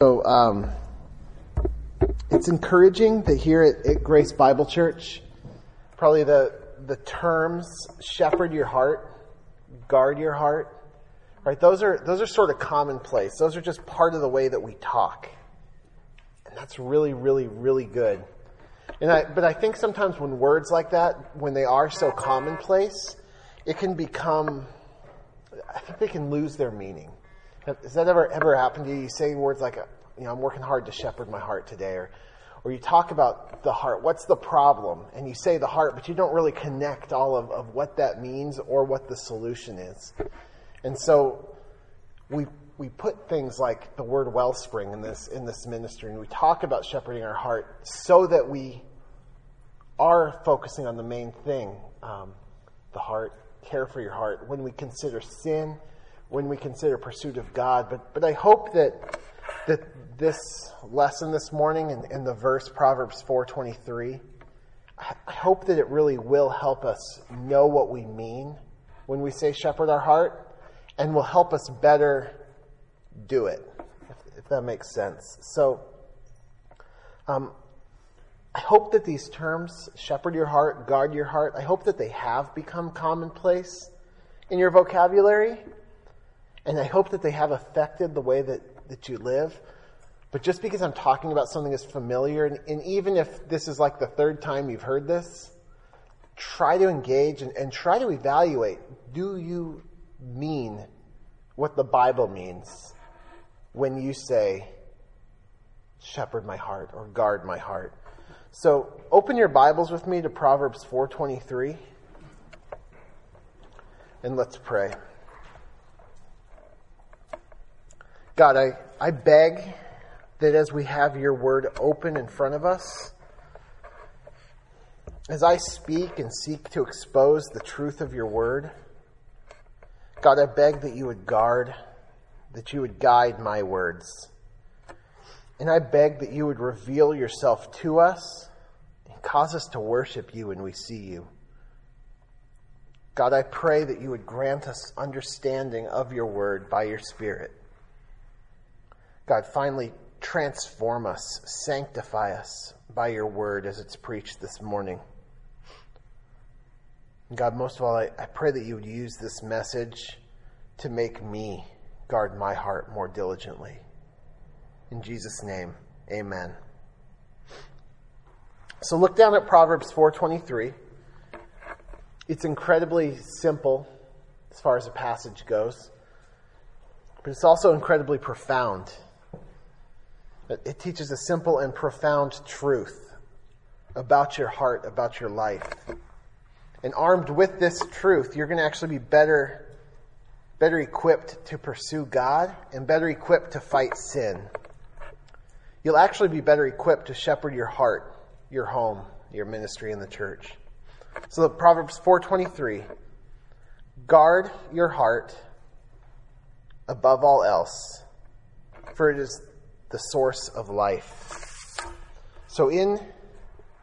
So um, it's encouraging that here at, at, Grace Bible Church, probably the the terms "shepherd your heart," "guard your heart," right? Those are those are sort of commonplace. Those are just part of the way that we talk, and that's really, really, really good. And I, but I think sometimes when words like that, when they are so commonplace, it can become. I think they can lose their meaning. Has that ever ever happened to you? You say words like, you know, I'm working hard to shepherd my heart today, or, or you talk about the heart. What's the problem? And you say the heart, but you don't really connect all of, of what that means or what the solution is. And so we we put things like the word wellspring in this in this ministry, and we talk about shepherding our heart so that we are focusing on the main thing, um, the heart, care for your heart. When we consider sin when we consider pursuit of God. But, but I hope that, that this lesson this morning in, in the verse Proverbs 4.23, I hope that it really will help us know what we mean when we say shepherd our heart and will help us better do it, if, if that makes sense. So, um, I hope that these terms, shepherd your heart, guard your heart, I hope that they have become commonplace in your vocabulary. And I hope that they have affected the way that, that you live. But just because I'm talking about something that's familiar, and, and even if this is like the third time you've heard this, try to engage and, and try to evaluate do you mean what the Bible means when you say, shepherd my heart or guard my heart? So open your Bibles with me to Proverbs 423 and let's pray. God, I, I beg that as we have your word open in front of us, as I speak and seek to expose the truth of your word, God, I beg that you would guard, that you would guide my words. And I beg that you would reveal yourself to us and cause us to worship you when we see you. God, I pray that you would grant us understanding of your word by your Spirit. God, finally transform us, sanctify us by your word as it's preached this morning. God, most of all, I, I pray that you would use this message to make me guard my heart more diligently. In Jesus' name, amen. So look down at Proverbs 423. It's incredibly simple as far as the passage goes, but it's also incredibly profound. It teaches a simple and profound truth about your heart, about your life. And armed with this truth, you're going to actually be better, better equipped to pursue God and better equipped to fight sin. You'll actually be better equipped to shepherd your heart, your home, your ministry in the church. So the Proverbs 4:23 Guard your heart above all else, for it is the source of life. So, in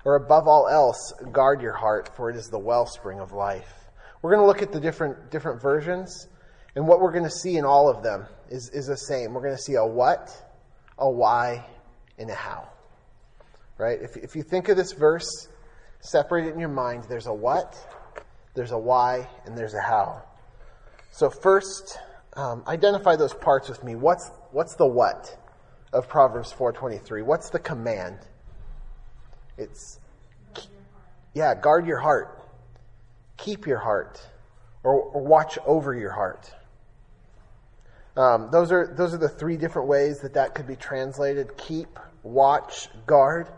or above all else, guard your heart, for it is the wellspring of life. We're going to look at the different different versions, and what we're going to see in all of them is, is the same. We're going to see a what, a why, and a how. Right? If, if you think of this verse, separate it in your mind. There's a what, there's a why, and there's a how. So first, um, identify those parts with me. What's what's the what? Of Proverbs 4:23. What's the command? It's yeah, guard your heart. Keep your heart or, or watch over your heart. Um, those are those are the three different ways that that could be translated: keep, watch, guard.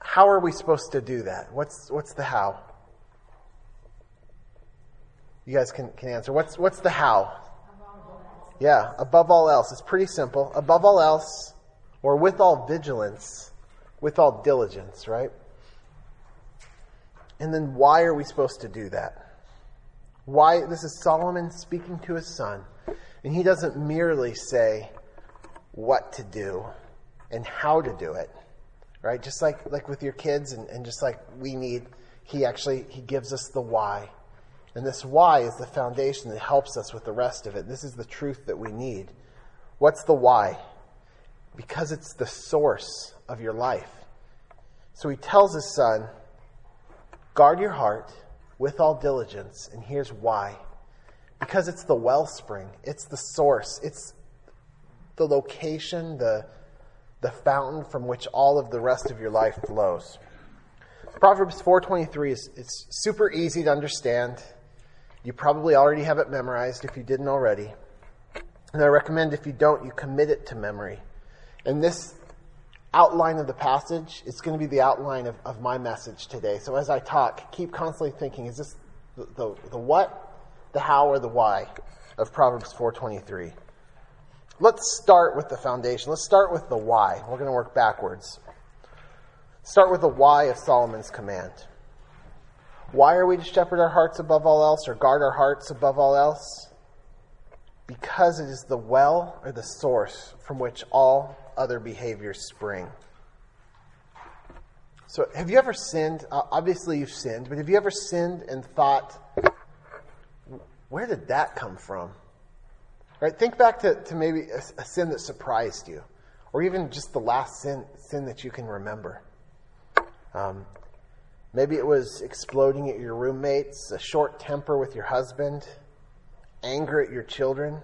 How are we supposed to do that? What's what's the how? You guys can, can answer. What's what's the how? Yeah, above all else. It's pretty simple. Above all else, or with all vigilance, with all diligence, right? And then why are we supposed to do that? Why? This is Solomon speaking to his son. And he doesn't merely say what to do and how to do it, right? Just like, like with your kids and, and just like we need, he actually, he gives us the why. And this why is the foundation that helps us with the rest of it. This is the truth that we need. What's the why? because it's the source of your life. So he tells his son, Guard your heart with all diligence, and here's why. Because it's the wellspring, it's the source, it's the location, the, the fountain from which all of the rest of your life flows. Proverbs 4:23 is it's super easy to understand. You probably already have it memorized if you didn't already. And I recommend if you don't, you commit it to memory. And this outline of the passage, it's going to be the outline of, of my message today. So as I talk, keep constantly thinking, is this the, the, the what, the how, or the why of Proverbs 423? Let's start with the foundation. Let's start with the why. We're going to work backwards. Start with the why of Solomon's command. Why are we to shepherd our hearts above all else or guard our hearts above all else? Because it is the well or the source from which all other behaviors spring. So, have you ever sinned? Uh, obviously, you've sinned, but have you ever sinned and thought, where did that come from? Right? Think back to, to maybe a, a sin that surprised you, or even just the last sin, sin that you can remember. Um, maybe it was exploding at your roommates, a short temper with your husband, anger at your children,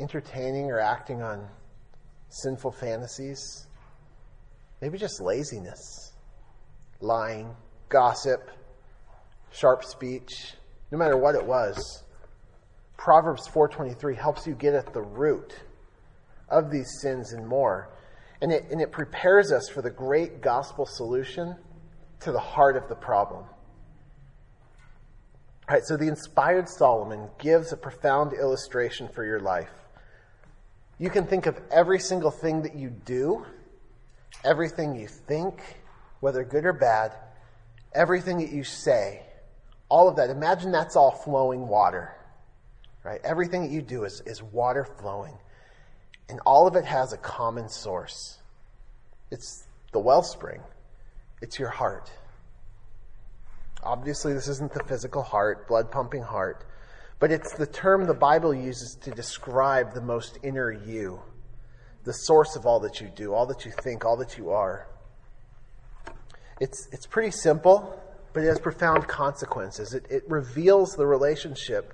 entertaining or acting on sinful fantasies, maybe just laziness, lying, gossip, sharp speech, no matter what it was. Proverbs 4:23 helps you get at the root of these sins and more. And it, and it prepares us for the great gospel solution to the heart of the problem. All right, so the inspired Solomon gives a profound illustration for your life. You can think of every single thing that you do, everything you think, whether good or bad, everything that you say, all of that. Imagine that's all flowing water, right? Everything that you do is, is water flowing. And all of it has a common source it's the wellspring, it's your heart. Obviously, this isn't the physical heart, blood pumping heart. But it's the term the Bible uses to describe the most inner you, the source of all that you do, all that you think, all that you are. It's, it's pretty simple, but it has profound consequences. It, it reveals the relationship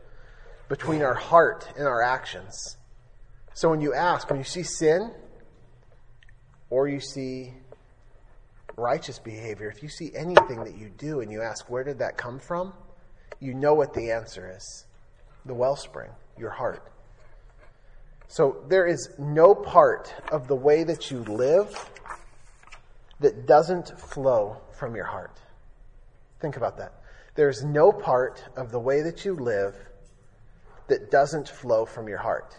between our heart and our actions. So when you ask, when you see sin, or you see righteous behavior, if you see anything that you do and you ask, where did that come from? You know what the answer is the wellspring, your heart. So there is no part of the way that you live that doesn't flow from your heart. Think about that. There's no part of the way that you live that doesn't flow from your heart.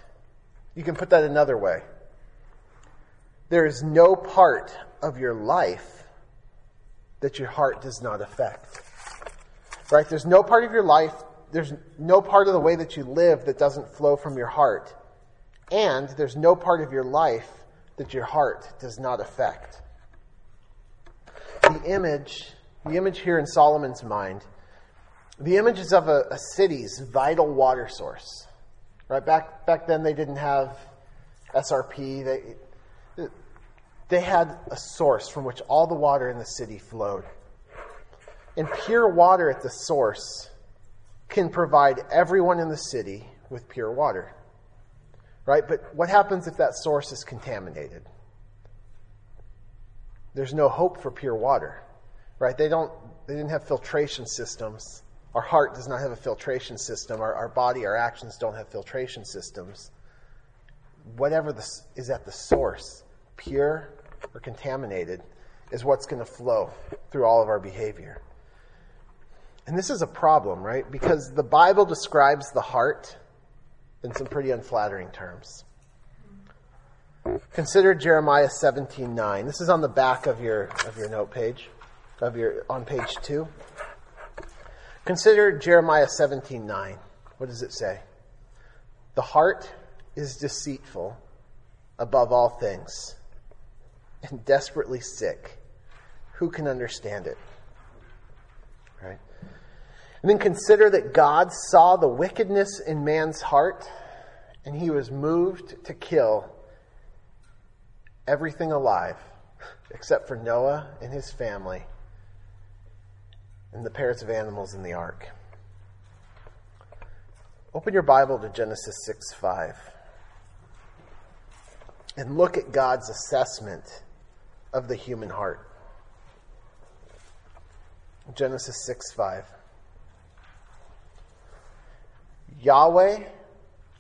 You can put that another way. There is no part of your life that your heart does not affect. Right? There's no part of your life there's no part of the way that you live that doesn't flow from your heart. And there's no part of your life that your heart does not affect. The image, the image here in Solomon's mind, the image is of a, a city's vital water source. Right? Back, back then they didn't have SRP. They, they had a source from which all the water in the city flowed. And pure water at the source can provide everyone in the city with pure water. Right? But what happens if that source is contaminated? There's no hope for pure water. Right? They don't they didn't have filtration systems. Our heart does not have a filtration system. Our, our body, our actions don't have filtration systems. Whatever the, is at the source, pure or contaminated, is what's going to flow through all of our behavior. And this is a problem, right? Because the Bible describes the heart in some pretty unflattering terms. Consider Jeremiah 17:9. This is on the back of your of your note page, of your on page 2. Consider Jeremiah 17:9. What does it say? The heart is deceitful above all things and desperately sick. Who can understand it? Right? And then consider that God saw the wickedness in man's heart and he was moved to kill everything alive except for Noah and his family and the pairs of animals in the ark. Open your Bible to Genesis 6 5 and look at God's assessment of the human heart. Genesis 6 5. Yahweh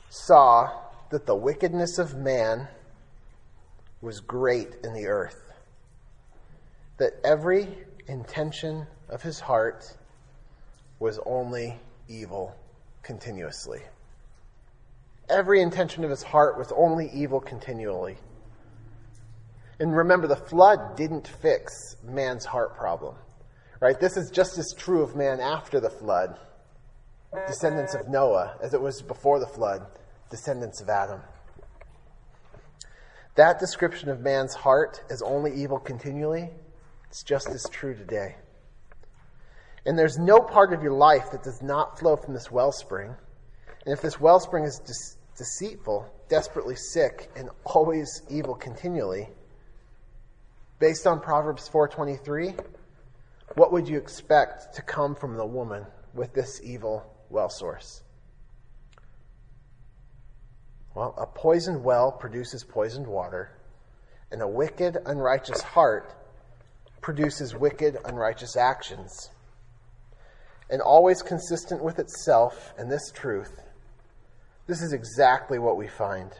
saw that the wickedness of man was great in the earth, that every intention of his heart was only evil continuously. Every intention of his heart was only evil continually. And remember, the flood didn't fix man's heart problem. Right? This is just as true of man after the flood, descendants of Noah, as it was before the flood, descendants of Adam. That description of man's heart as only evil continually, it's just as true today. And there's no part of your life that does not flow from this wellspring. And if this wellspring is de- deceitful, desperately sick, and always evil continually, based on Proverbs 4:23, what would you expect to come from the woman with this evil well source? Well, a poisoned well produces poisoned water, and a wicked, unrighteous heart produces wicked, unrighteous actions. And always consistent with itself and this truth, this is exactly what we find.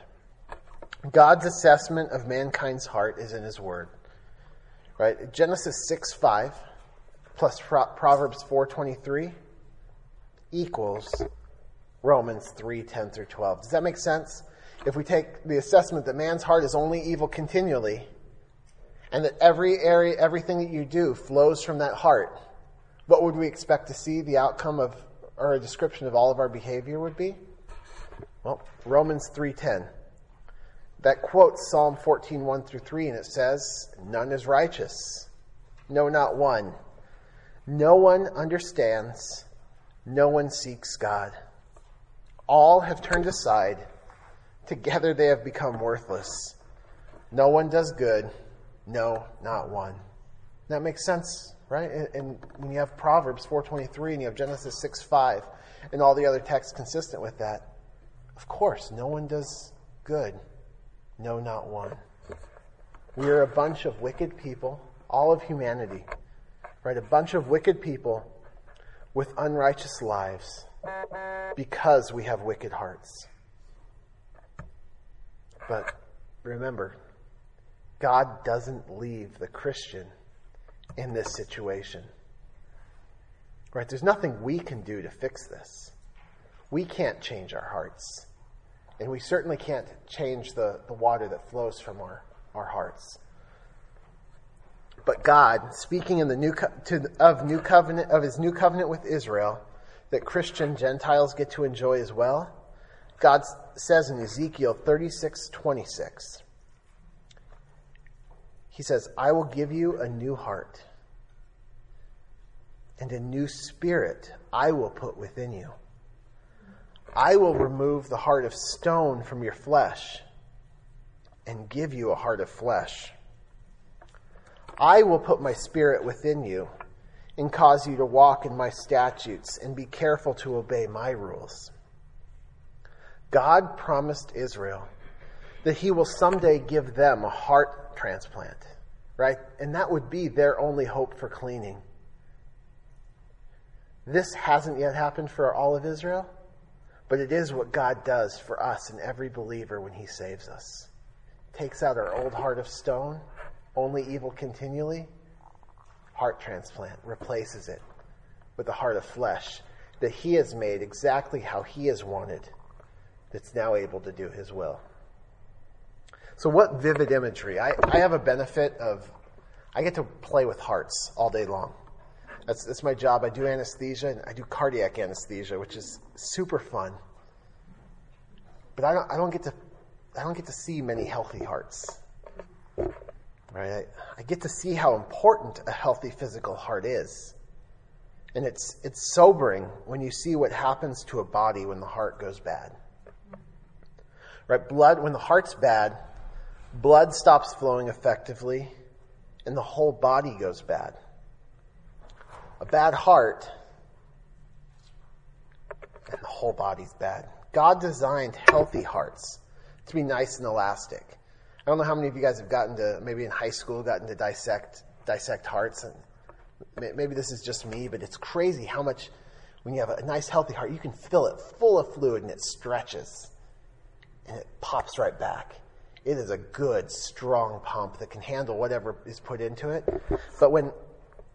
God's assessment of mankind's heart is in His Word. Right? Genesis 6 5 plus Proverbs 4:23 equals Romans 3:10 through 12. Does that make sense? If we take the assessment that man's heart is only evil continually and that every area everything that you do flows from that heart, what would we expect to see the outcome of or a description of all of our behavior would be? Well, Romans 3:10. That quotes Psalm 14:1 through 3 and it says, "None is righteous, no not one." No one understands. No one seeks God. All have turned aside. Together they have become worthless. No one does good. No, not one. That makes sense, right? And, and when you have Proverbs 4.23 and you have Genesis 6.5 and all the other texts consistent with that, of course, no one does good. No, not one. We are a bunch of wicked people, all of humanity right? A bunch of wicked people with unrighteous lives because we have wicked hearts. But remember, God doesn't leave the Christian in this situation. Right? There's nothing we can do to fix this. We can't change our hearts. And we certainly can't change the, the water that flows from our, our hearts. But God, speaking in the new to, of new covenant of his new covenant with Israel, that Christian Gentiles get to enjoy as well, God says in Ezekiel 36, 26, He says, I will give you a new heart, and a new spirit I will put within you. I will remove the heart of stone from your flesh and give you a heart of flesh. I will put my spirit within you and cause you to walk in my statutes and be careful to obey my rules. God promised Israel that he will someday give them a heart transplant, right? And that would be their only hope for cleaning. This hasn't yet happened for all of Israel, but it is what God does for us and every believer when he saves us. Takes out our old heart of stone only evil continually, heart transplant replaces it with a heart of flesh that he has made exactly how he has wanted, that's now able to do his will. So, what vivid imagery? I, I have a benefit of, I get to play with hearts all day long. That's, that's my job. I do anesthesia and I do cardiac anesthesia, which is super fun. But I don't, I don't get to, I don't get to see many healthy hearts. Right? I, I get to see how important a healthy physical heart is. And it's, it's sobering when you see what happens to a body when the heart goes bad. Right? Blood, when the heart's bad, blood stops flowing effectively, and the whole body goes bad. A bad heart, and the whole body's bad. God designed healthy hearts to be nice and elastic. I don't know how many of you guys have gotten to, maybe in high school, gotten to dissect, dissect hearts. And maybe this is just me, but it's crazy how much, when you have a nice, healthy heart, you can fill it full of fluid and it stretches and it pops right back. It is a good, strong pump that can handle whatever is put into it. But when,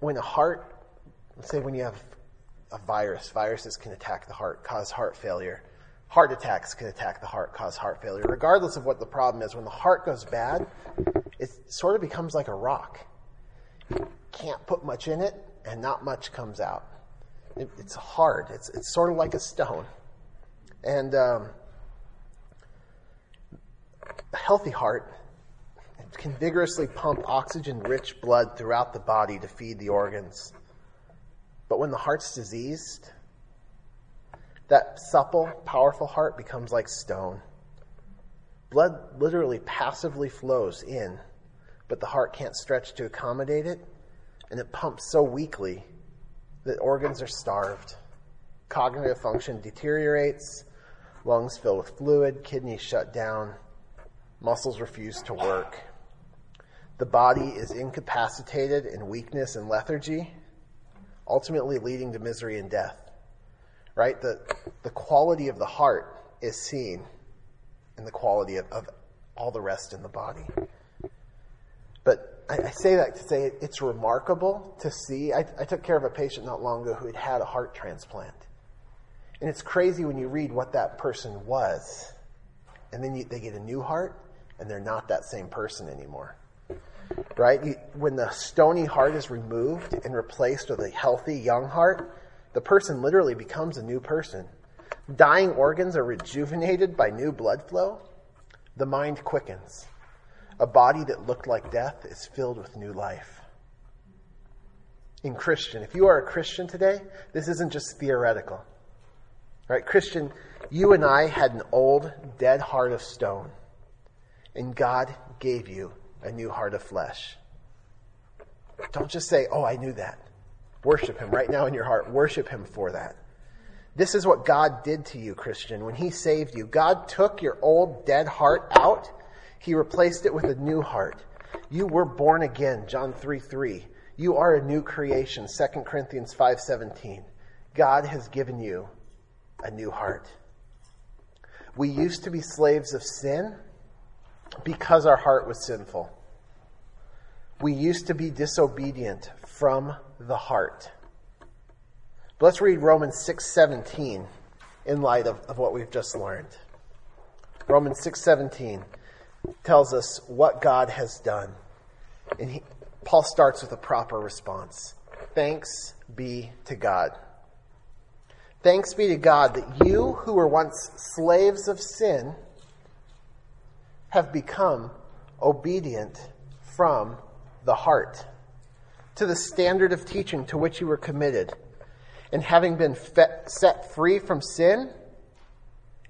when a heart, let's say when you have a virus, viruses can attack the heart, cause heart failure Heart attacks can attack the heart, cause heart failure. Regardless of what the problem is, when the heart goes bad, it sort of becomes like a rock. You can't put much in it, and not much comes out. It, it's hard. It's, it's sort of like a stone. And um, a healthy heart can vigorously pump oxygen rich blood throughout the body to feed the organs. But when the heart's diseased, that supple, powerful heart becomes like stone. Blood literally passively flows in, but the heart can't stretch to accommodate it, and it pumps so weakly that organs are starved. Cognitive function deteriorates, lungs fill with fluid, kidneys shut down, muscles refuse to work. The body is incapacitated in weakness and lethargy, ultimately leading to misery and death right? The, the quality of the heart is seen in the quality of, of all the rest in the body. But I, I say that to say it, it's remarkable to see. I, I took care of a patient not long ago who had had a heart transplant. And it's crazy when you read what that person was, and then you, they get a new heart, and they're not that same person anymore. Right? You, when the stony heart is removed and replaced with a healthy young heart, the person literally becomes a new person. Dying organs are rejuvenated by new blood flow. The mind quickens. A body that looked like death is filled with new life. In Christian, if you are a Christian today, this isn't just theoretical. Right? Christian, you and I had an old, dead heart of stone, and God gave you a new heart of flesh. Don't just say, Oh, I knew that. Worship Him right now in your heart. Worship Him for that. This is what God did to you, Christian, when He saved you. God took your old dead heart out. He replaced it with a new heart. You were born again, John 3 3. You are a new creation, 2 Corinthians 5 17. God has given you a new heart. We used to be slaves of sin because our heart was sinful. We used to be disobedient from the heart. But let's read Romans 6:17 in light of, of what we've just learned. Romans 6:17 tells us what God has done. And he, Paul starts with a proper response. Thanks be to God. Thanks be to God that you who were once slaves of sin have become obedient from the heart to the standard of teaching to which you were committed. And having been set free from sin,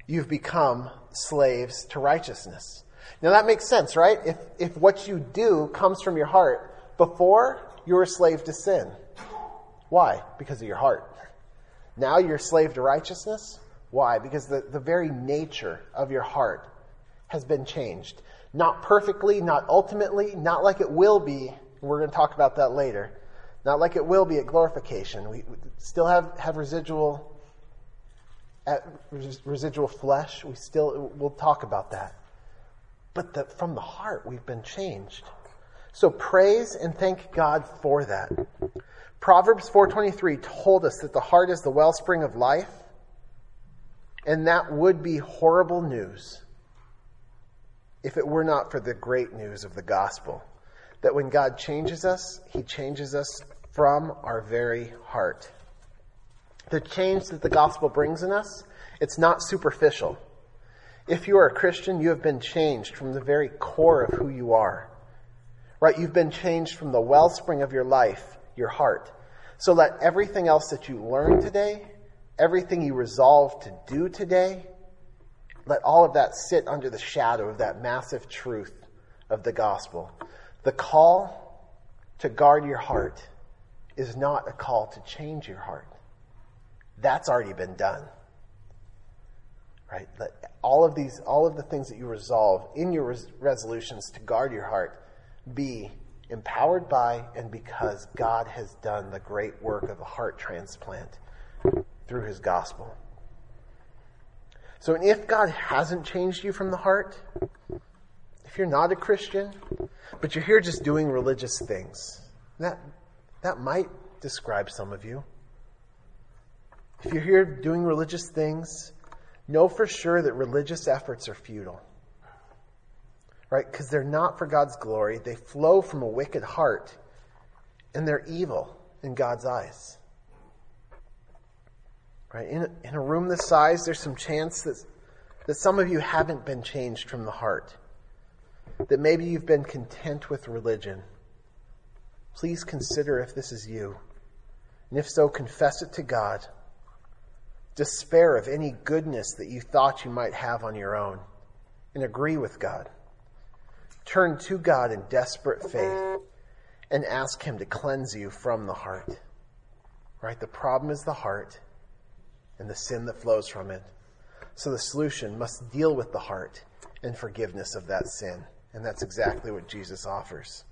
you've become slaves to righteousness. Now that makes sense, right? If, if what you do comes from your heart, before you were a slave to sin. Why? Because of your heart. Now you're a slave to righteousness. Why? Because the, the very nature of your heart has been changed. Not perfectly, not ultimately, not like it will be we're going to talk about that later. Not like it will be at glorification. We still have, have residual residual flesh. We still we'll talk about that. But the, from the heart, we've been changed. So praise and thank God for that. Proverbs 4:23 told us that the heart is the wellspring of life, and that would be horrible news if it were not for the great news of the gospel that when God changes us, He changes us from our very heart. The change that the gospel brings in us, it's not superficial. If you are a Christian, you have been changed from the very core of who you are. Right? You've been changed from the wellspring of your life, your heart. So let everything else that you learn today, everything you resolve to do today, let all of that sit under the shadow of that massive truth of the gospel. The call to guard your heart is not a call to change your heart. That's already been done. Right? Let all of these, all of the things that you resolve in your res- resolutions to guard your heart be empowered by and because God has done the great work of a heart transplant through his gospel. So, if God hasn't changed you from the heart, if you're not a Christian, but you're here just doing religious things, that, that might describe some of you. If you're here doing religious things, know for sure that religious efforts are futile right? Because they're not for God's glory. They flow from a wicked heart, and they're evil in God's eyes. Right? In in a room this size, there's some chance that, that some of you haven't been changed from the heart, that maybe you've been content with religion. Please consider if this is you. And if so, confess it to God. Despair of any goodness that you thought you might have on your own and agree with God. Turn to God in desperate faith and ask Him to cleanse you from the heart. Right? The problem is the heart and the sin that flows from it. So the solution must deal with the heart and forgiveness of that sin. And that's exactly what Jesus offers.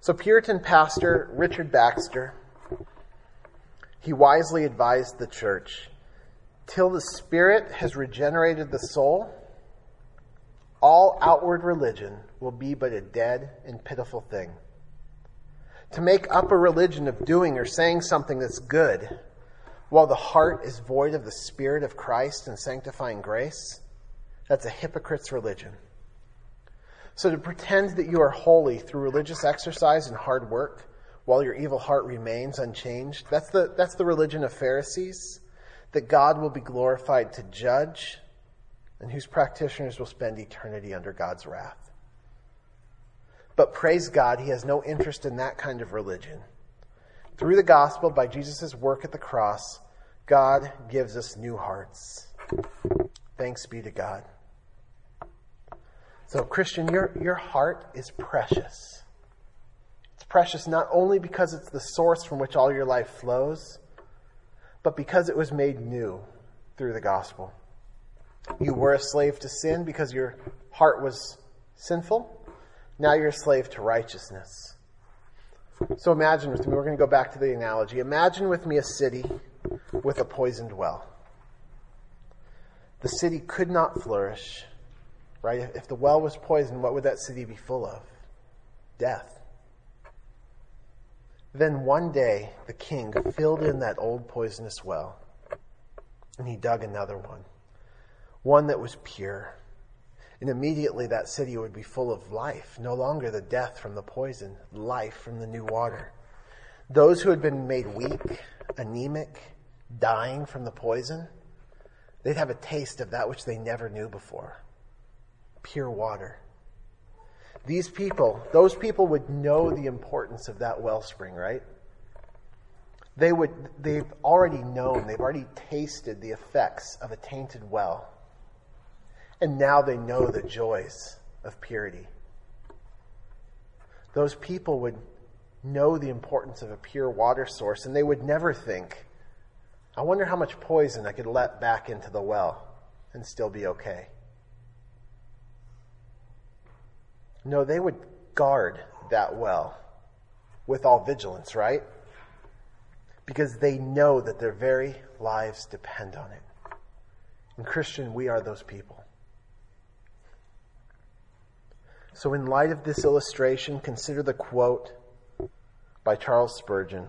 So, Puritan pastor Richard Baxter, he wisely advised the church till the Spirit has regenerated the soul all outward religion will be but a dead and pitiful thing. To make up a religion of doing or saying something that's good, while the heart is void of the Spirit of Christ and sanctifying grace, that's a hypocrite's religion. So to pretend that you are holy through religious exercise and hard work, while your evil heart remains unchanged, that's the, that's the religion of Pharisees, that God will be glorified to judge and whose practitioners will spend eternity under God's wrath. But praise God, he has no interest in that kind of religion. Through the gospel, by Jesus' work at the cross, God gives us new hearts. Thanks be to God. So, Christian, your, your heart is precious. It's precious not only because it's the source from which all your life flows, but because it was made new through the gospel. You were a slave to sin because your heart was sinful. Now you're a slave to righteousness. So imagine with me, we're going to go back to the analogy. Imagine with me a city with a poisoned well. The city could not flourish, right? If the well was poisoned, what would that city be full of? Death. Then one day, the king filled in that old poisonous well, and he dug another one one that was pure. And immediately that city would be full of life, no longer the death from the poison, life from the new water. Those who had been made weak, anemic, dying from the poison, they'd have a taste of that which they never knew before pure water. These people, those people would know the importance of that wellspring, right? They would, they've already known, they've already tasted the effects of a tainted well and now they know the joys of purity. Those people would know the importance of a pure water source, and they would never think, I wonder how much poison I could let back into the well and still be okay. No, they would guard that well with all vigilance, right? Because they know that their very lives depend on it. And Christian, we are those people. So, in light of this illustration, consider the quote by Charles Spurgeon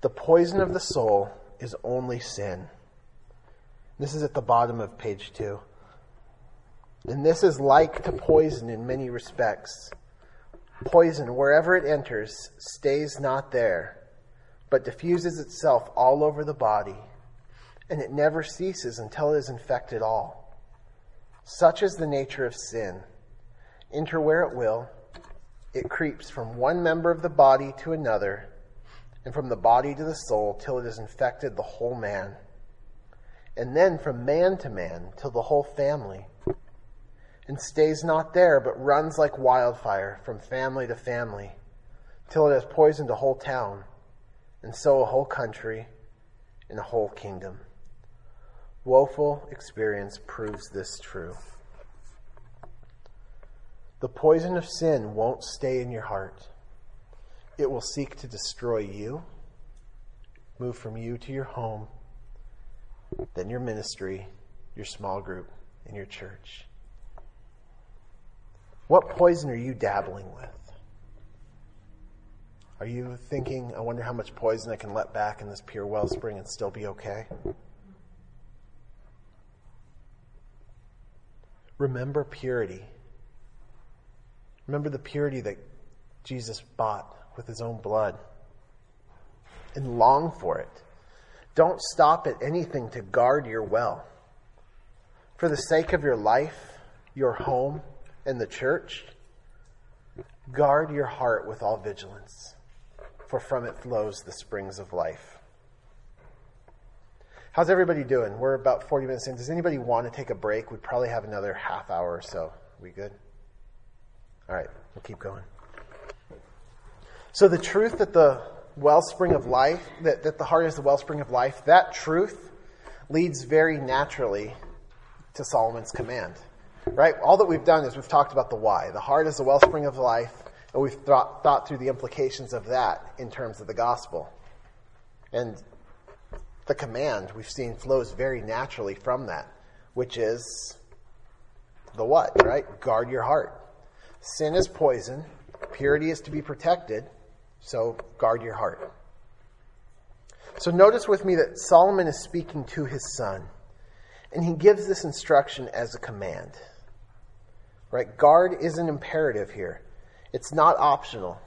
The poison of the soul is only sin. This is at the bottom of page two. And this is like to poison in many respects. Poison, wherever it enters, stays not there, but diffuses itself all over the body, and it never ceases until it has infected all. Such is the nature of sin. Enter where it will, it creeps from one member of the body to another, and from the body to the soul, till it has infected the whole man. And then from man to man, till the whole family, and stays not there, but runs like wildfire from family to family, till it has poisoned a whole town, and so a whole country and a whole kingdom. Woeful experience proves this true. The poison of sin won't stay in your heart. It will seek to destroy you, move from you to your home, then your ministry, your small group, and your church. What poison are you dabbling with? Are you thinking, I wonder how much poison I can let back in this pure wellspring and still be okay? Remember purity. Remember the purity that Jesus bought with his own blood and long for it. Don't stop at anything to guard your well. For the sake of your life, your home, and the church, guard your heart with all vigilance, for from it flows the springs of life. How's everybody doing? We're about 40 minutes in. Does anybody want to take a break? We probably have another half hour or so. We good? All right, we'll keep going. So, the truth that the wellspring of life, that, that the heart is the wellspring of life, that truth leads very naturally to Solomon's command. Right? All that we've done is we've talked about the why. The heart is the wellspring of life, and we've thought, thought through the implications of that in terms of the gospel. And the command we've seen flows very naturally from that, which is the what, right? Guard your heart. Sin is poison, purity is to be protected, so guard your heart. So notice with me that Solomon is speaking to his son, and he gives this instruction as a command. Right? Guard is an imperative here. It's not optional.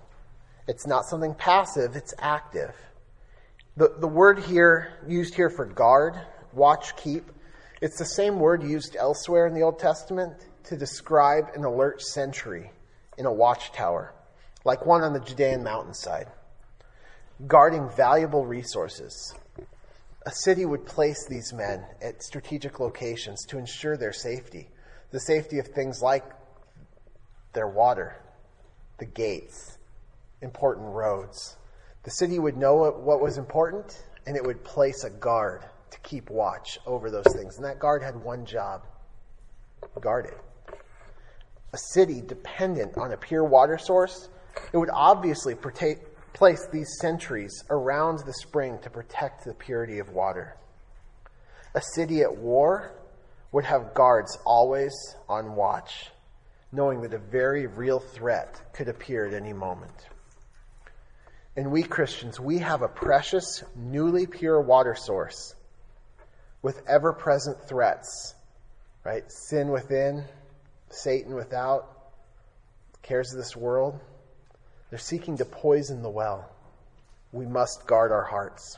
It's not something passive, it's active. The, the word here, used here for guard, watch, keep, it's the same word used elsewhere in the Old Testament to describe an alert sentry in a watchtower, like one on the Judean mountainside, guarding valuable resources. A city would place these men at strategic locations to ensure their safety the safety of things like their water, the gates, important roads. The city would know what was important and it would place a guard to keep watch over those things. And that guard had one job guard it. A city dependent on a pure water source, it would obviously place these sentries around the spring to protect the purity of water. A city at war would have guards always on watch, knowing that a very real threat could appear at any moment. And we Christians, we have a precious, newly pure water source with ever present threats, right? Sin within, Satan without, cares of this world. They're seeking to poison the well. We must guard our hearts.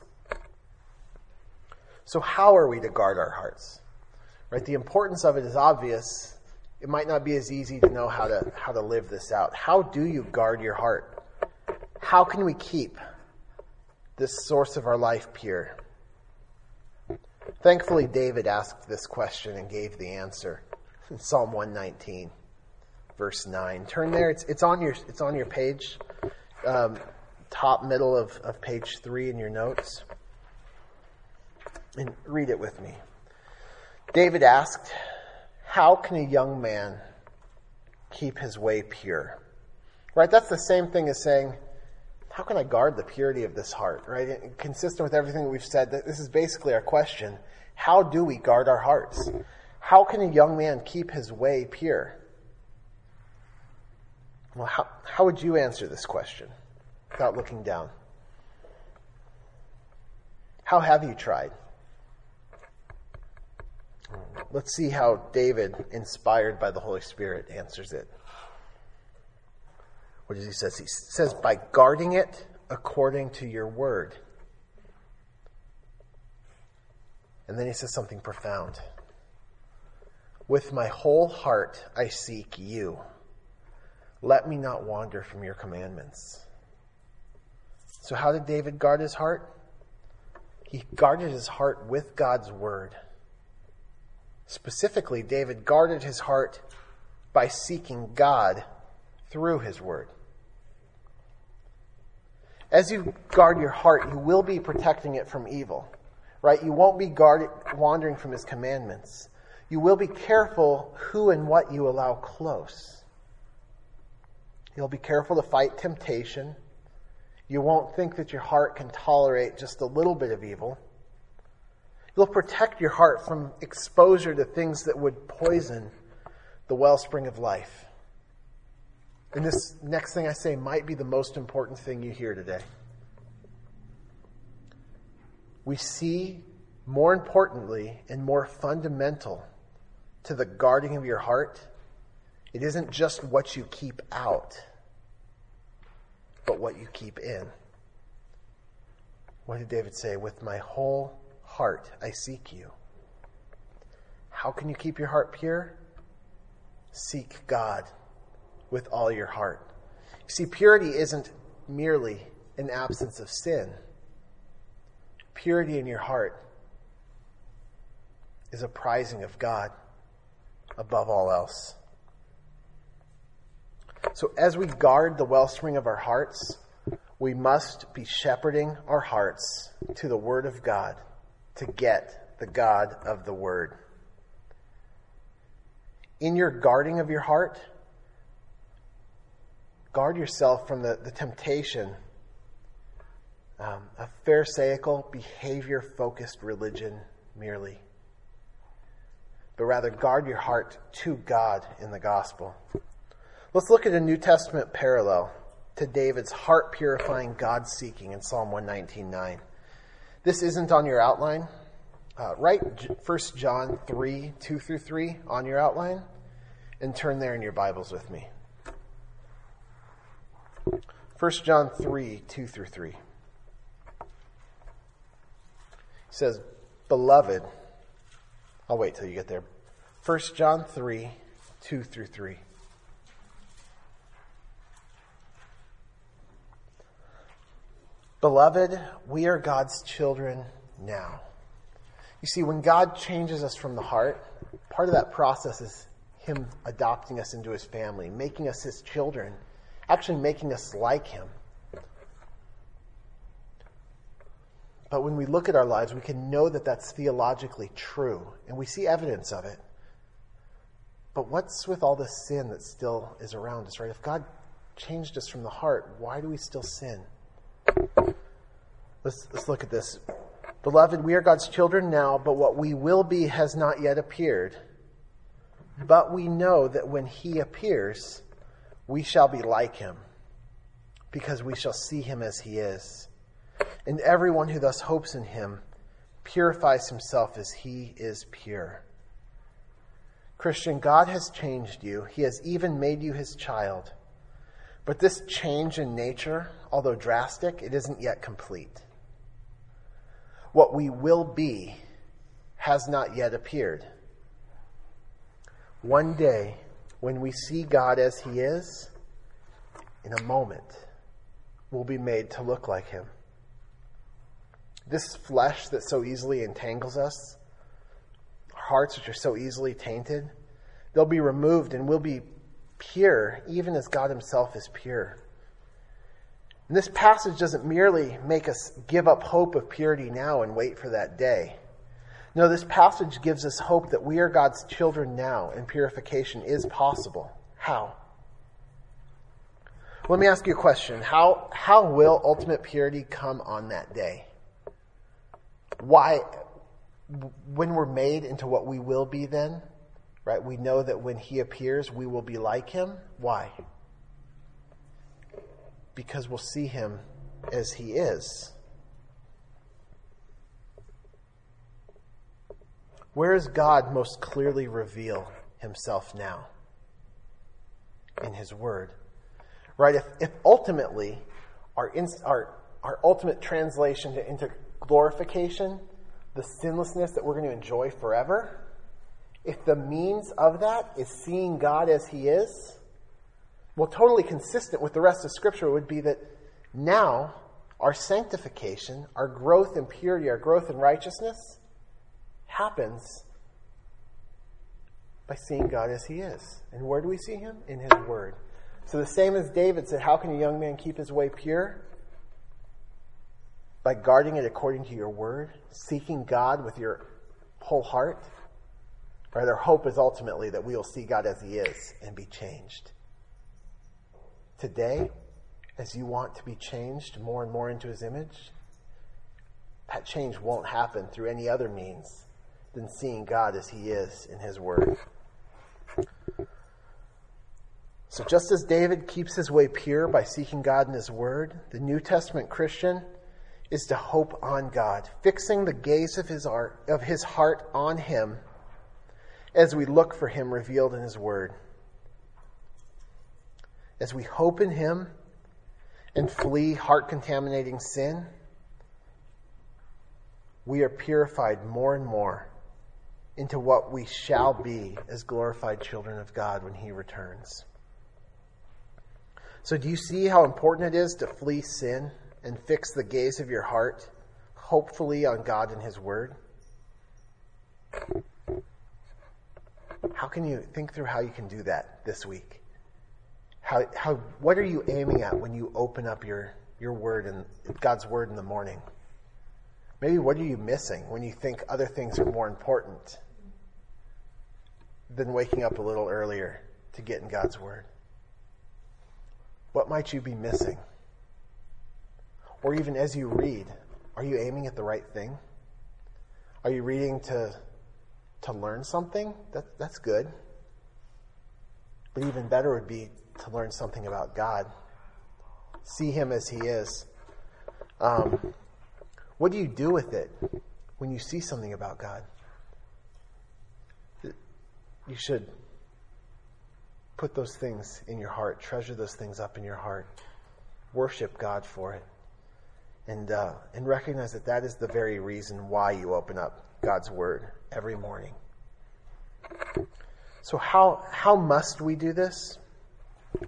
So, how are we to guard our hearts? Right? The importance of it is obvious. It might not be as easy to know how to how to live this out. How do you guard your heart? How can we keep this source of our life pure? Thankfully, David asked this question and gave the answer in Psalm 119, verse 9. Turn there. It's, it's, on, your, it's on your page, um, top middle of, of page 3 in your notes. And read it with me. David asked, How can a young man keep his way pure? Right? That's the same thing as saying, How can I guard the purity of this heart? Right? And consistent with everything we've said, that this is basically our question. How do we guard our hearts? How can a young man keep his way pure? Well, how, how would you answer this question without looking down? How have you tried? Let's see how David, inspired by the Holy Spirit, answers it. What does he say? He says, by guarding it according to your word. And then he says something profound. With my whole heart I seek you. Let me not wander from your commandments. So, how did David guard his heart? He guarded his heart with God's word. Specifically, David guarded his heart by seeking God through His Word. As you guard your heart, you will be protecting it from evil, right? You won't be guard- wandering from His commandments. You will be careful who and what you allow close. You'll be careful to fight temptation. You won't think that your heart can tolerate just a little bit of evil. You'll protect your heart from exposure to things that would poison the wellspring of life. And this next thing I say might be the most important thing you hear today. We see, more importantly and more fundamental to the guarding of your heart, it isn't just what you keep out, but what you keep in. What did David say? With my whole heart I seek you. How can you keep your heart pure? Seek God with all your heart. See, purity isn't merely an absence of sin. Purity in your heart is a prizing of God above all else. So, as we guard the wellspring of our hearts, we must be shepherding our hearts to the Word of God to get the God of the Word. In your guarding of your heart, guard yourself from the, the temptation um, of Pharisaical, behavior focused religion merely. But rather, guard your heart to God in the gospel. Let's look at a New Testament parallel to David's heart purifying God seeking in Psalm 119.9. This isn't on your outline. Uh, write 1 John 3 2 through 3 on your outline and turn there in your Bibles with me. 1 John 3 2 through 3. He says, Beloved, I'll wait till you get there. 1 John 3 2 through 3. Beloved, we are God's children now. You see, when God changes us from the heart, part of that process is Him adopting us into His family, making us His children, actually making us like Him. But when we look at our lives, we can know that that's theologically true, and we see evidence of it. But what's with all the sin that still is around us, right? If God changed us from the heart, why do we still sin? Let's, let's look at this. Beloved, we are God's children now, but what we will be has not yet appeared. But we know that when he appears, we shall be like him, because we shall see him as he is. And everyone who thus hopes in him purifies himself as he is pure. Christian, God has changed you. He has even made you his child. But this change in nature, although drastic, it isn't yet complete. What we will be has not yet appeared. One day, when we see God as He is, in a moment, we'll be made to look like Him. This flesh that so easily entangles us, hearts which are so easily tainted, they'll be removed and we'll be pure, even as God Himself is pure. And this passage doesn't merely make us give up hope of purity now and wait for that day. No, this passage gives us hope that we are God's children now and purification is possible. How? Let me ask you a question. How, how will ultimate purity come on that day? Why, when we're made into what we will be then, right? We know that when He appears, we will be like Him. Why? because we'll see him as he is. Where does God most clearly reveal himself now? In his word. Right? If, if ultimately our, our, our ultimate translation to, into glorification, the sinlessness that we're going to enjoy forever, if the means of that is seeing God as he is, well, totally consistent with the rest of Scripture would be that now our sanctification, our growth in purity, our growth in righteousness happens By seeing God as He is. And where do we see Him? In His Word. So, the same as David said, How can a young man keep his way pure? By guarding it according to your Word, seeking God with your whole heart. Right? Our hope is ultimately that we will see God as He is and be changed. Today, as you want to be changed more and more into His image, that change won't happen through any other means than seeing God as He is in His Word. So, just as David keeps his way pure by seeking God in His Word, the New Testament Christian is to hope on God, fixing the gaze of his, art, of his heart on Him as we look for Him revealed in His Word. As we hope in Him and flee heart contaminating sin, we are purified more and more into what we shall be as glorified children of God when He returns. So, do you see how important it is to flee sin and fix the gaze of your heart, hopefully, on God and His Word? How can you think through how you can do that this week? How, how, what are you aiming at when you open up your, your Word and God's Word in the morning? Maybe what are you missing when you think other things are more important than waking up a little earlier to get in God's Word? What might you be missing? Or even as you read, are you aiming at the right thing? Are you reading to, to learn something? That, that's good. But even better would be to learn something about God. See Him as He is. Um, what do you do with it when you see something about God? You should put those things in your heart, treasure those things up in your heart, worship God for it, and uh, and recognize that that is the very reason why you open up God's Word every morning. So how how must we do this?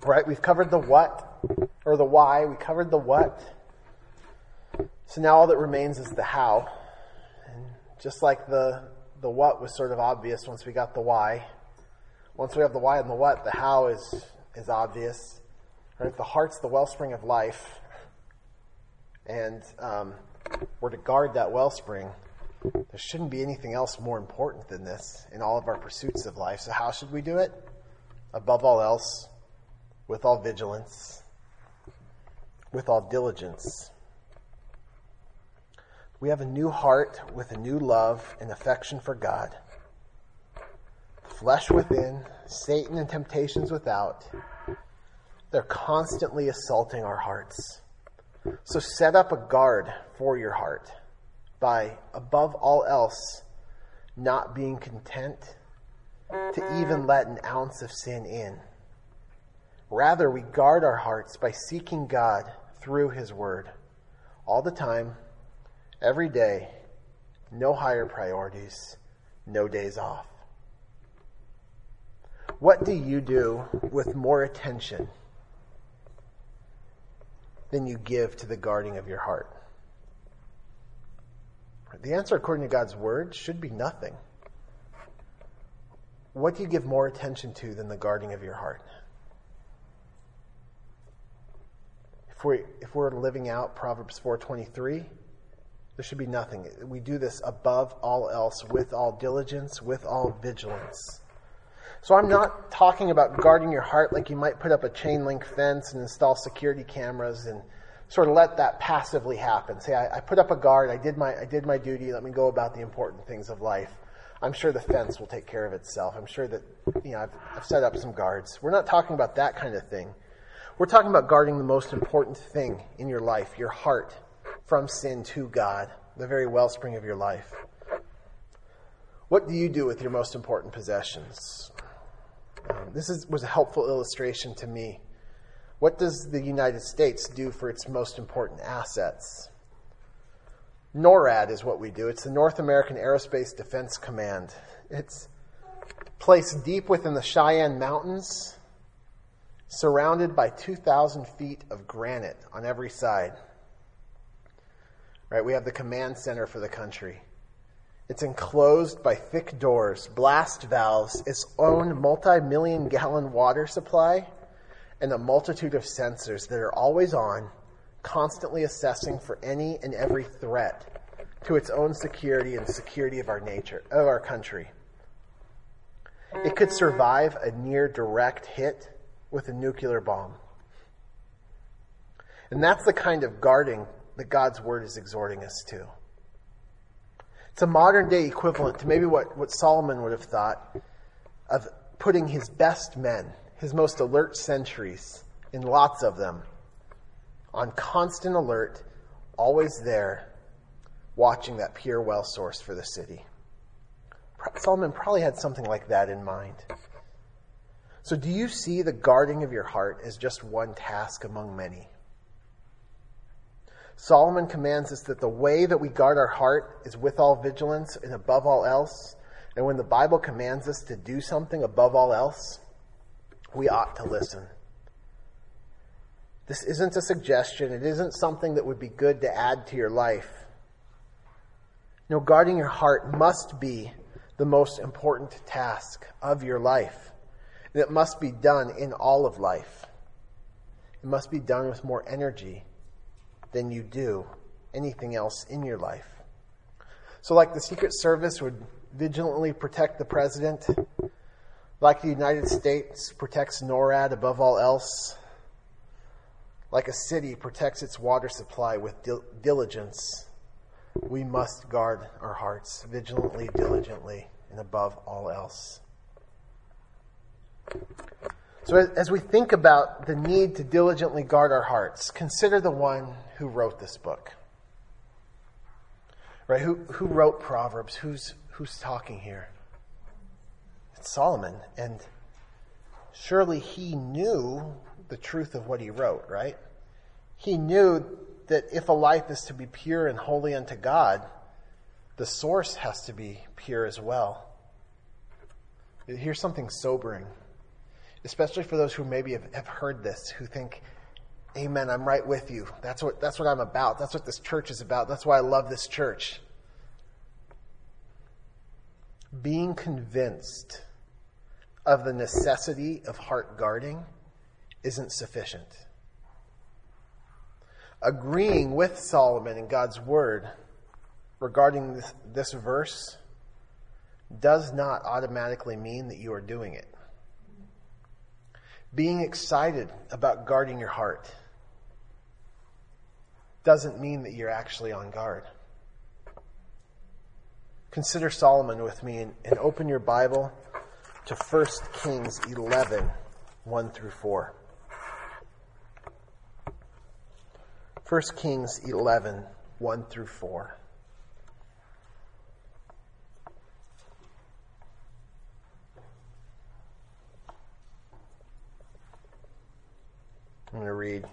Right, we've covered the what or the why. We covered the what. So now all that remains is the how. And just like the, the what was sort of obvious once we got the why, once we have the why and the what, the how is, is obvious. Right? The heart's the wellspring of life. And um, we're to guard that wellspring. There shouldn't be anything else more important than this in all of our pursuits of life. So, how should we do it? Above all else, with all vigilance, with all diligence we have a new heart with a new love and affection for God. Flesh within, Satan and temptations without, they're constantly assaulting our hearts. So set up a guard for your heart by, above all else, not being content to even let an ounce of sin in. Rather, we guard our hearts by seeking God through His Word all the time Every day, no higher priorities, no days off. What do you do with more attention than you give to the guarding of your heart? The answer, according to God's word, should be nothing. What do you give more attention to than the guarding of your heart? If, we, if we're living out Proverbs 423, there should be nothing. We do this above all else, with all diligence, with all vigilance. So I'm not talking about guarding your heart like you might put up a chain link fence and install security cameras and sort of let that passively happen. Say, I, I, put up a guard, I did my I did my duty, let me go about the important things of life. I'm sure the fence will take care of itself. I'm sure that you know I've, I've set up some guards. We're not talking about that kind of thing. We're talking about guarding the most important thing in your life, your heart from sin to God, the very wellspring of your life. What do you do with your most important possessions? Um, this is, was a helpful illustration to me. What does the United States do for its most important assets? NORAD is what we do. It's the North American Aerospace Defense Command. It's placed deep within the Cheyenne Mountains, surrounded by 2,000 feet of granite on every side. Right? We have the command center for the country. It's enclosed by thick doors, blast valves, its own multi million gallon water supply, and a multitude of sensors that are always on, constantly assessing for any and every threat to its own security and security of our nature, of our country. It could survive a near direct hit with a nuclear bomb. And that's the kind of guarding that God's word is exhorting us to. It's a modern day equivalent to maybe what, what Solomon would have thought of putting his best men, his most alert sentries, in lots of them, on constant alert, always there, watching that pure well source for the city. Solomon probably had something like that in mind. So, do you see the guarding of your heart as just one task among many? Solomon commands us that the way that we guard our heart is with all vigilance and above all else. And when the Bible commands us to do something above all else, we ought to listen. This isn't a suggestion. It isn't something that would be good to add to your life. No, guarding your heart must be the most important task of your life. And it must be done in all of life. It must be done with more energy than you do anything else in your life. So, like the Secret Service would vigilantly protect the president, like the United States protects NORAD above all else, like a city protects its water supply with dil- diligence, we must guard our hearts vigilantly, diligently, and above all else. So, as we think about the need to diligently guard our hearts, consider the one who wrote this book. Right? Who, who wrote Proverbs? Who's, who's talking here? It's Solomon. And surely he knew the truth of what he wrote, right? He knew that if a life is to be pure and holy unto God, the source has to be pure as well. Here's something sobering, especially for those who maybe have, have heard this, who think, Amen, I'm right with you. That's what, that's what I'm about. That's what this church is about. That's why I love this church. Being convinced of the necessity of heart guarding isn't sufficient. Agreeing with Solomon in God's word regarding this, this verse does not automatically mean that you are doing it. Being excited about guarding your heart doesn't mean that you're actually on guard. Consider Solomon with me and, and open your Bible to 1 Kings 11 1 through 4. 1 Kings 11 1 through 4. I'm going to read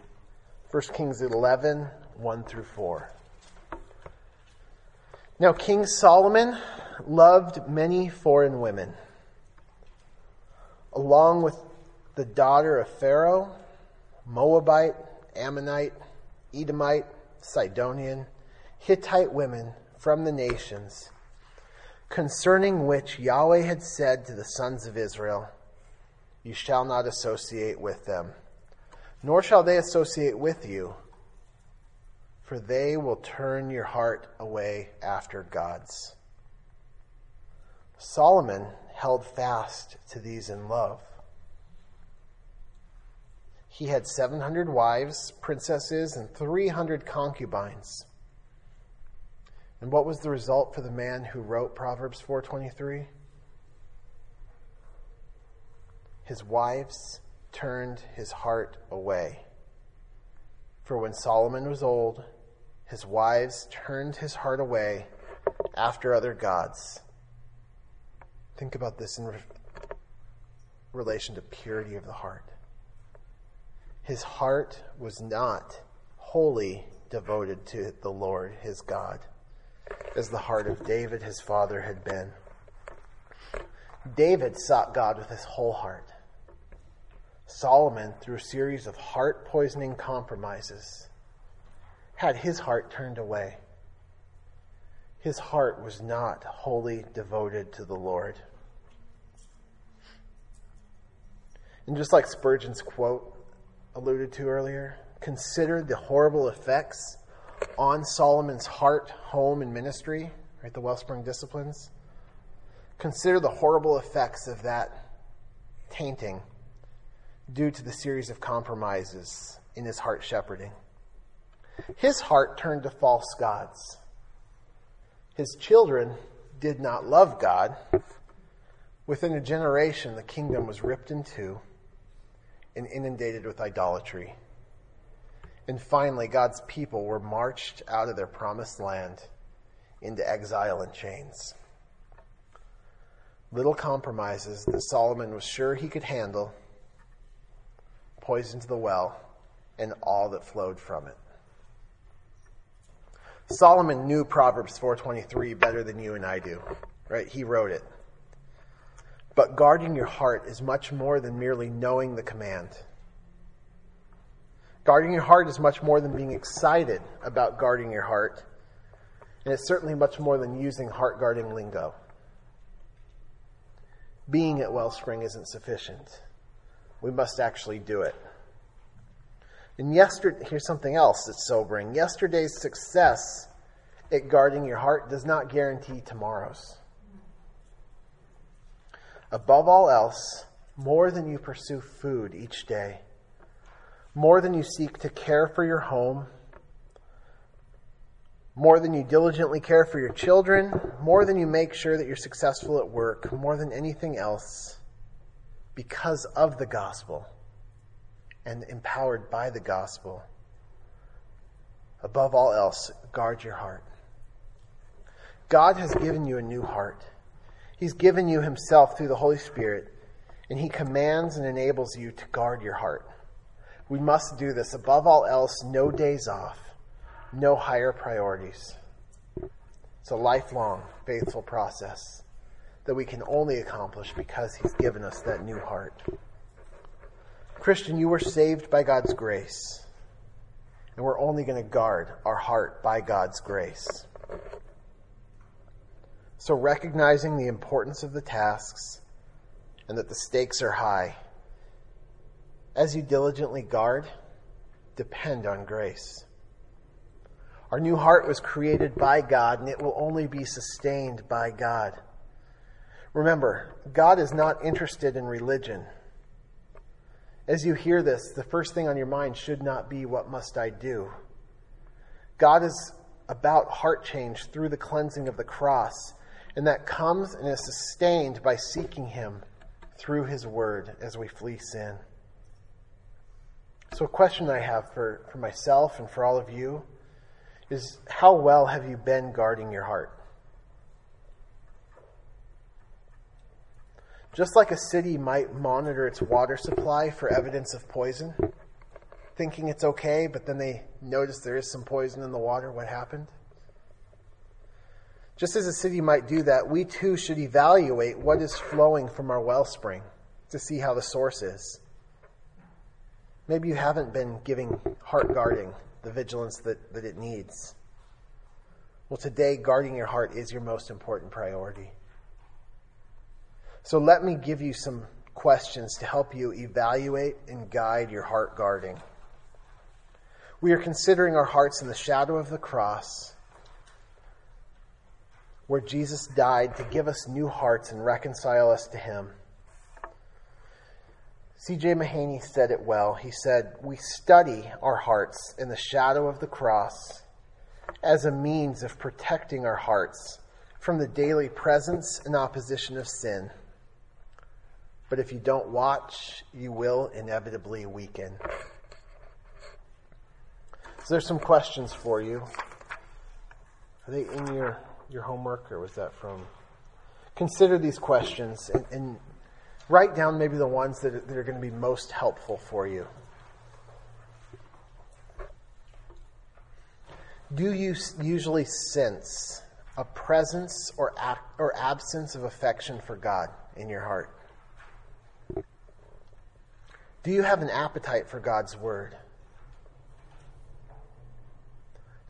1 Kings 11, 1 through 4. Now, King Solomon loved many foreign women, along with the daughter of Pharaoh, Moabite, Ammonite, Edomite, Sidonian, Hittite women from the nations, concerning which Yahweh had said to the sons of Israel, You shall not associate with them nor shall they associate with you, for they will turn your heart away after gods. Solomon held fast to these in love. He had 700 wives, princesses, and 300 concubines. And what was the result for the man who wrote Proverbs 4:23? His wives turned his heart away. For when Solomon was old, his wives turned his heart away after other gods. Think about this in re- relation to purity of the heart. His heart was not wholly devoted to the Lord his God, as the heart of David his father had been. David sought God with his whole heart. Solomon, through a series of heart poisoning compromises, had his heart turned away. his heart was not wholly devoted to the Lord. And just like Spurgeon's quote alluded to earlier, consider the horrible effects on Solomon's heart, home, and ministry, right? The Wellspring disciplines. Consider the horrible effects of that tainting due to the series of compromises in his heart shepherding. His heart turned to false gods. His children did not love God. Within a generation, the kingdom was ripped in two and inundated with idolatry. And finally, God's people were marched out of their promised land into exile and chains. Little compromises that Solomon was sure he could handle poisoned the well and all that flowed from it. Solomon knew Proverbs 4:23 better than you and I do, right? He wrote it. But guarding your heart is much more than merely knowing the command. Guarding your heart is much more than being excited about guarding your heart. And it's certainly much more than using heart guarding lingo. Being at Wellspring isn't sufficient. We must actually do it. And yesterday, here's something else that's sobering. Yesterday's success at guarding your heart does not guarantee tomorrow's. Above all else, more than you pursue food each day, more than you seek to care for your home, more than you diligently care for your children, more than you make sure that you're successful at work, more than anything else, because of the gospel and empowered by the gospel. Above all else, guard your heart. God has given you a new heart. He's given you Himself through the Holy Spirit, and He commands and enables you to guard your heart. We must do this. Above all else, no days off, no higher priorities. It's a lifelong, faithful process that we can only accomplish because He's given us that new heart. Christian, you were saved by God's grace, and we're only going to guard our heart by God's grace. So, recognizing the importance of the tasks and that the stakes are high, as you diligently guard, depend on grace. Our new heart was created by God, and it will only be sustained by God. Remember, God is not interested in religion. As you hear this, the first thing on your mind should not be, What must I do? God is about heart change through the cleansing of the cross, and that comes and is sustained by seeking Him through His Word as we flee sin. So, a question I have for, for myself and for all of you is how well have you been guarding your heart? Just like a city might monitor its water supply for evidence of poison, thinking it's okay, but then they notice there is some poison in the water, what happened? Just as a city might do that, we too should evaluate what is flowing from our wellspring to see how the source is. Maybe you haven't been giving heart guarding the vigilance that, that it needs. Well, today, guarding your heart is your most important priority. So let me give you some questions to help you evaluate and guide your heart guarding. We are considering our hearts in the shadow of the cross, where Jesus died to give us new hearts and reconcile us to Him. C.J. Mahaney said it well. He said, We study our hearts in the shadow of the cross as a means of protecting our hearts from the daily presence and opposition of sin. But if you don't watch, you will inevitably weaken. So there's some questions for you. Are they in your, your homework or was that from? Consider these questions and, and write down maybe the ones that are, that are going to be most helpful for you. Do you usually sense a presence or, or absence of affection for God in your heart? Do you have an appetite for God's Word?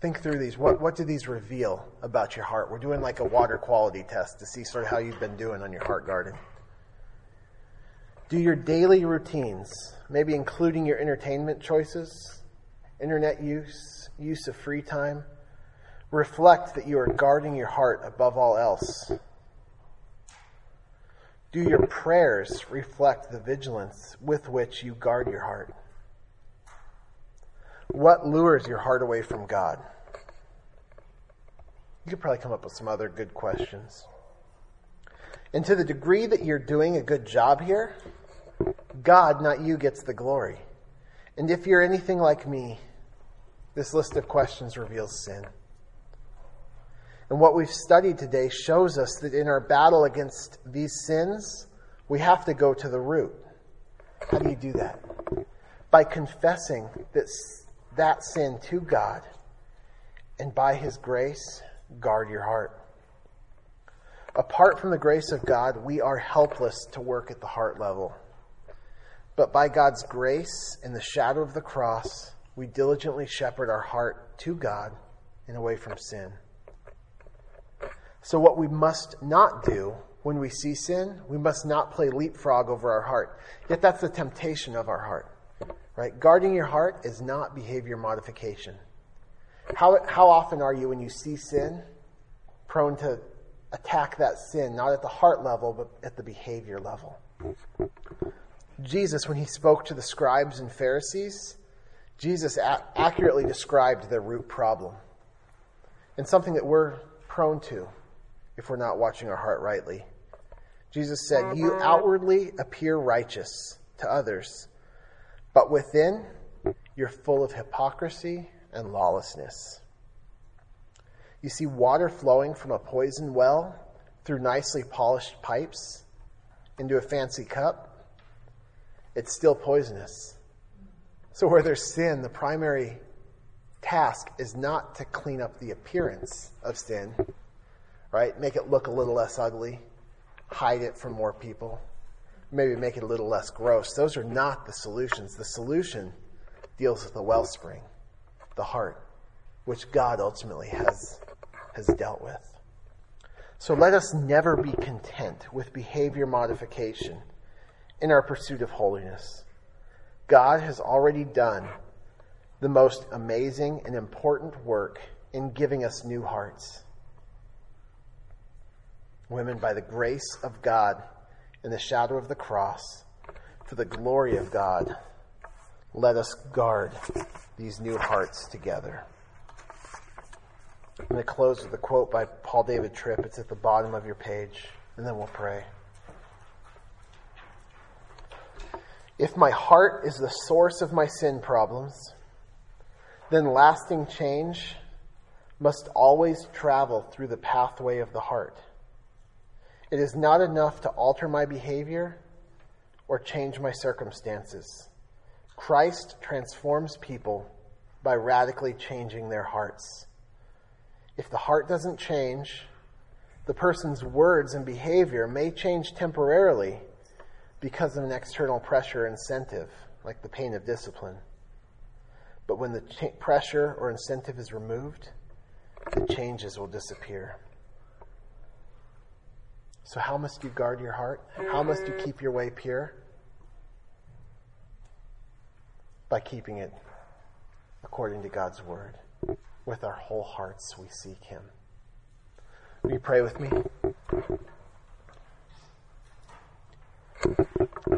Think through these. What, what do these reveal about your heart? We're doing like a water quality test to see sort of how you've been doing on your heart garden. Do your daily routines, maybe including your entertainment choices, internet use, use of free time, reflect that you are guarding your heart above all else? Do your prayers reflect the vigilance with which you guard your heart? What lures your heart away from God? You could probably come up with some other good questions. And to the degree that you're doing a good job here, God, not you, gets the glory. And if you're anything like me, this list of questions reveals sin. And what we've studied today shows us that in our battle against these sins, we have to go to the root. How do you do that? By confessing that, that sin to God, and by His grace, guard your heart. Apart from the grace of God, we are helpless to work at the heart level. But by God's grace, in the shadow of the cross, we diligently shepherd our heart to God and away from sin. So, what we must not do when we see sin, we must not play leapfrog over our heart. Yet, that's the temptation of our heart. Right? Guarding your heart is not behavior modification. How, how often are you, when you see sin, prone to attack that sin, not at the heart level, but at the behavior level? Jesus, when he spoke to the scribes and Pharisees, Jesus a- accurately described the root problem and something that we're prone to if we're not watching our heart rightly. Jesus said, You outwardly appear righteous to others, but within you're full of hypocrisy and lawlessness. You see water flowing from a poison well through nicely polished pipes into a fancy cup, it's still poisonous. So, where there's sin, the primary task is not to clean up the appearance of sin, right? Make it look a little less ugly, hide it from more people, maybe make it a little less gross. Those are not the solutions. The solution deals with the wellspring, the heart, which God ultimately has, has dealt with. So let us never be content with behavior modification in our pursuit of holiness. God has already done the most amazing and important work in giving us new hearts. Women, by the grace of God, in the shadow of the cross, for the glory of God, let us guard these new hearts together. I'm going to close with a quote by Paul David Tripp. It's at the bottom of your page, and then we'll pray. If my heart is the source of my sin problems, then lasting change must always travel through the pathway of the heart. It is not enough to alter my behavior or change my circumstances. Christ transforms people by radically changing their hearts. If the heart doesn't change, the person's words and behavior may change temporarily because of an external pressure or incentive, like the pain of discipline. But when the pressure or incentive is removed, the changes will disappear. So, how must you guard your heart? How must you keep your way pure? By keeping it according to God's word. With our whole hearts, we seek Him. Will you pray with me?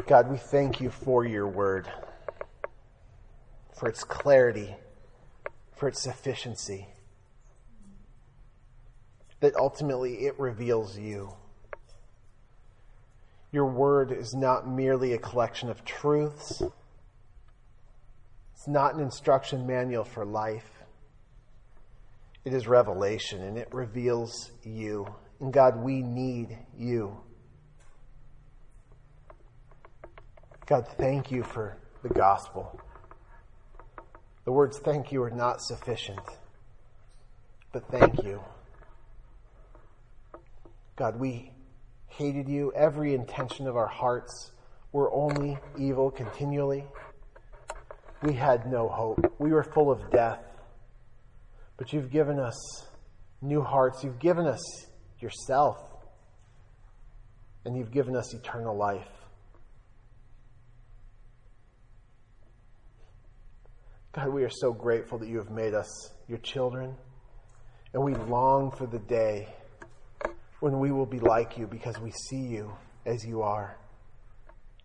God, we thank you for your word, for its clarity, for its sufficiency, that ultimately it reveals you. Your word is not merely a collection of truths. It's not an instruction manual for life. It is revelation and it reveals you. And God, we need you. God, thank you for the gospel. The words thank you are not sufficient, but thank you. God, we hated you. Every intention of our hearts were only evil continually. We had no hope. We were full of death. But you've given us new hearts. You've given us yourself. And you've given us eternal life. God, we are so grateful that you have made us your children. And we long for the day when we will be like you because we see you as you are.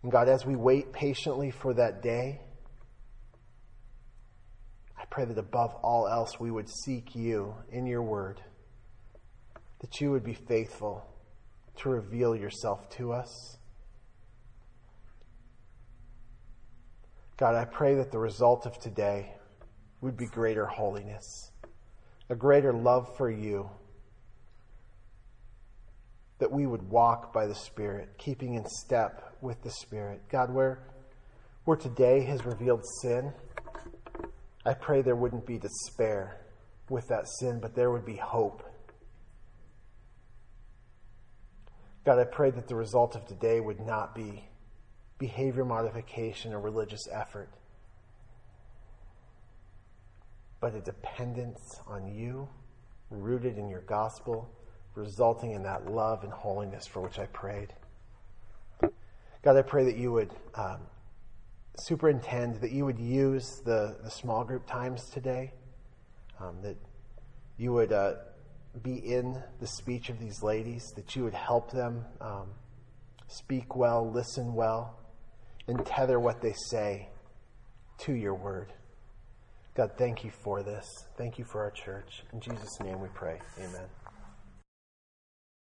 And God, as we wait patiently for that day, I pray that above all else we would seek you in your word, that you would be faithful to reveal yourself to us. God, I pray that the result of today would be greater holiness, a greater love for you, that we would walk by the Spirit, keeping in step with the Spirit. God, where, where today has revealed sin, I pray there wouldn't be despair with that sin, but there would be hope. God, I pray that the result of today would not be behavior modification or religious effort, but a dependence on you, rooted in your gospel, resulting in that love and holiness for which I prayed. God, I pray that you would um, superintend, that you would use the, the small group times today, um, that you would uh, be in the speech of these ladies, that you would help them um, speak well, listen well, and tether what they say to your word. God, thank you for this. Thank you for our church. In Jesus' name we pray. Amen.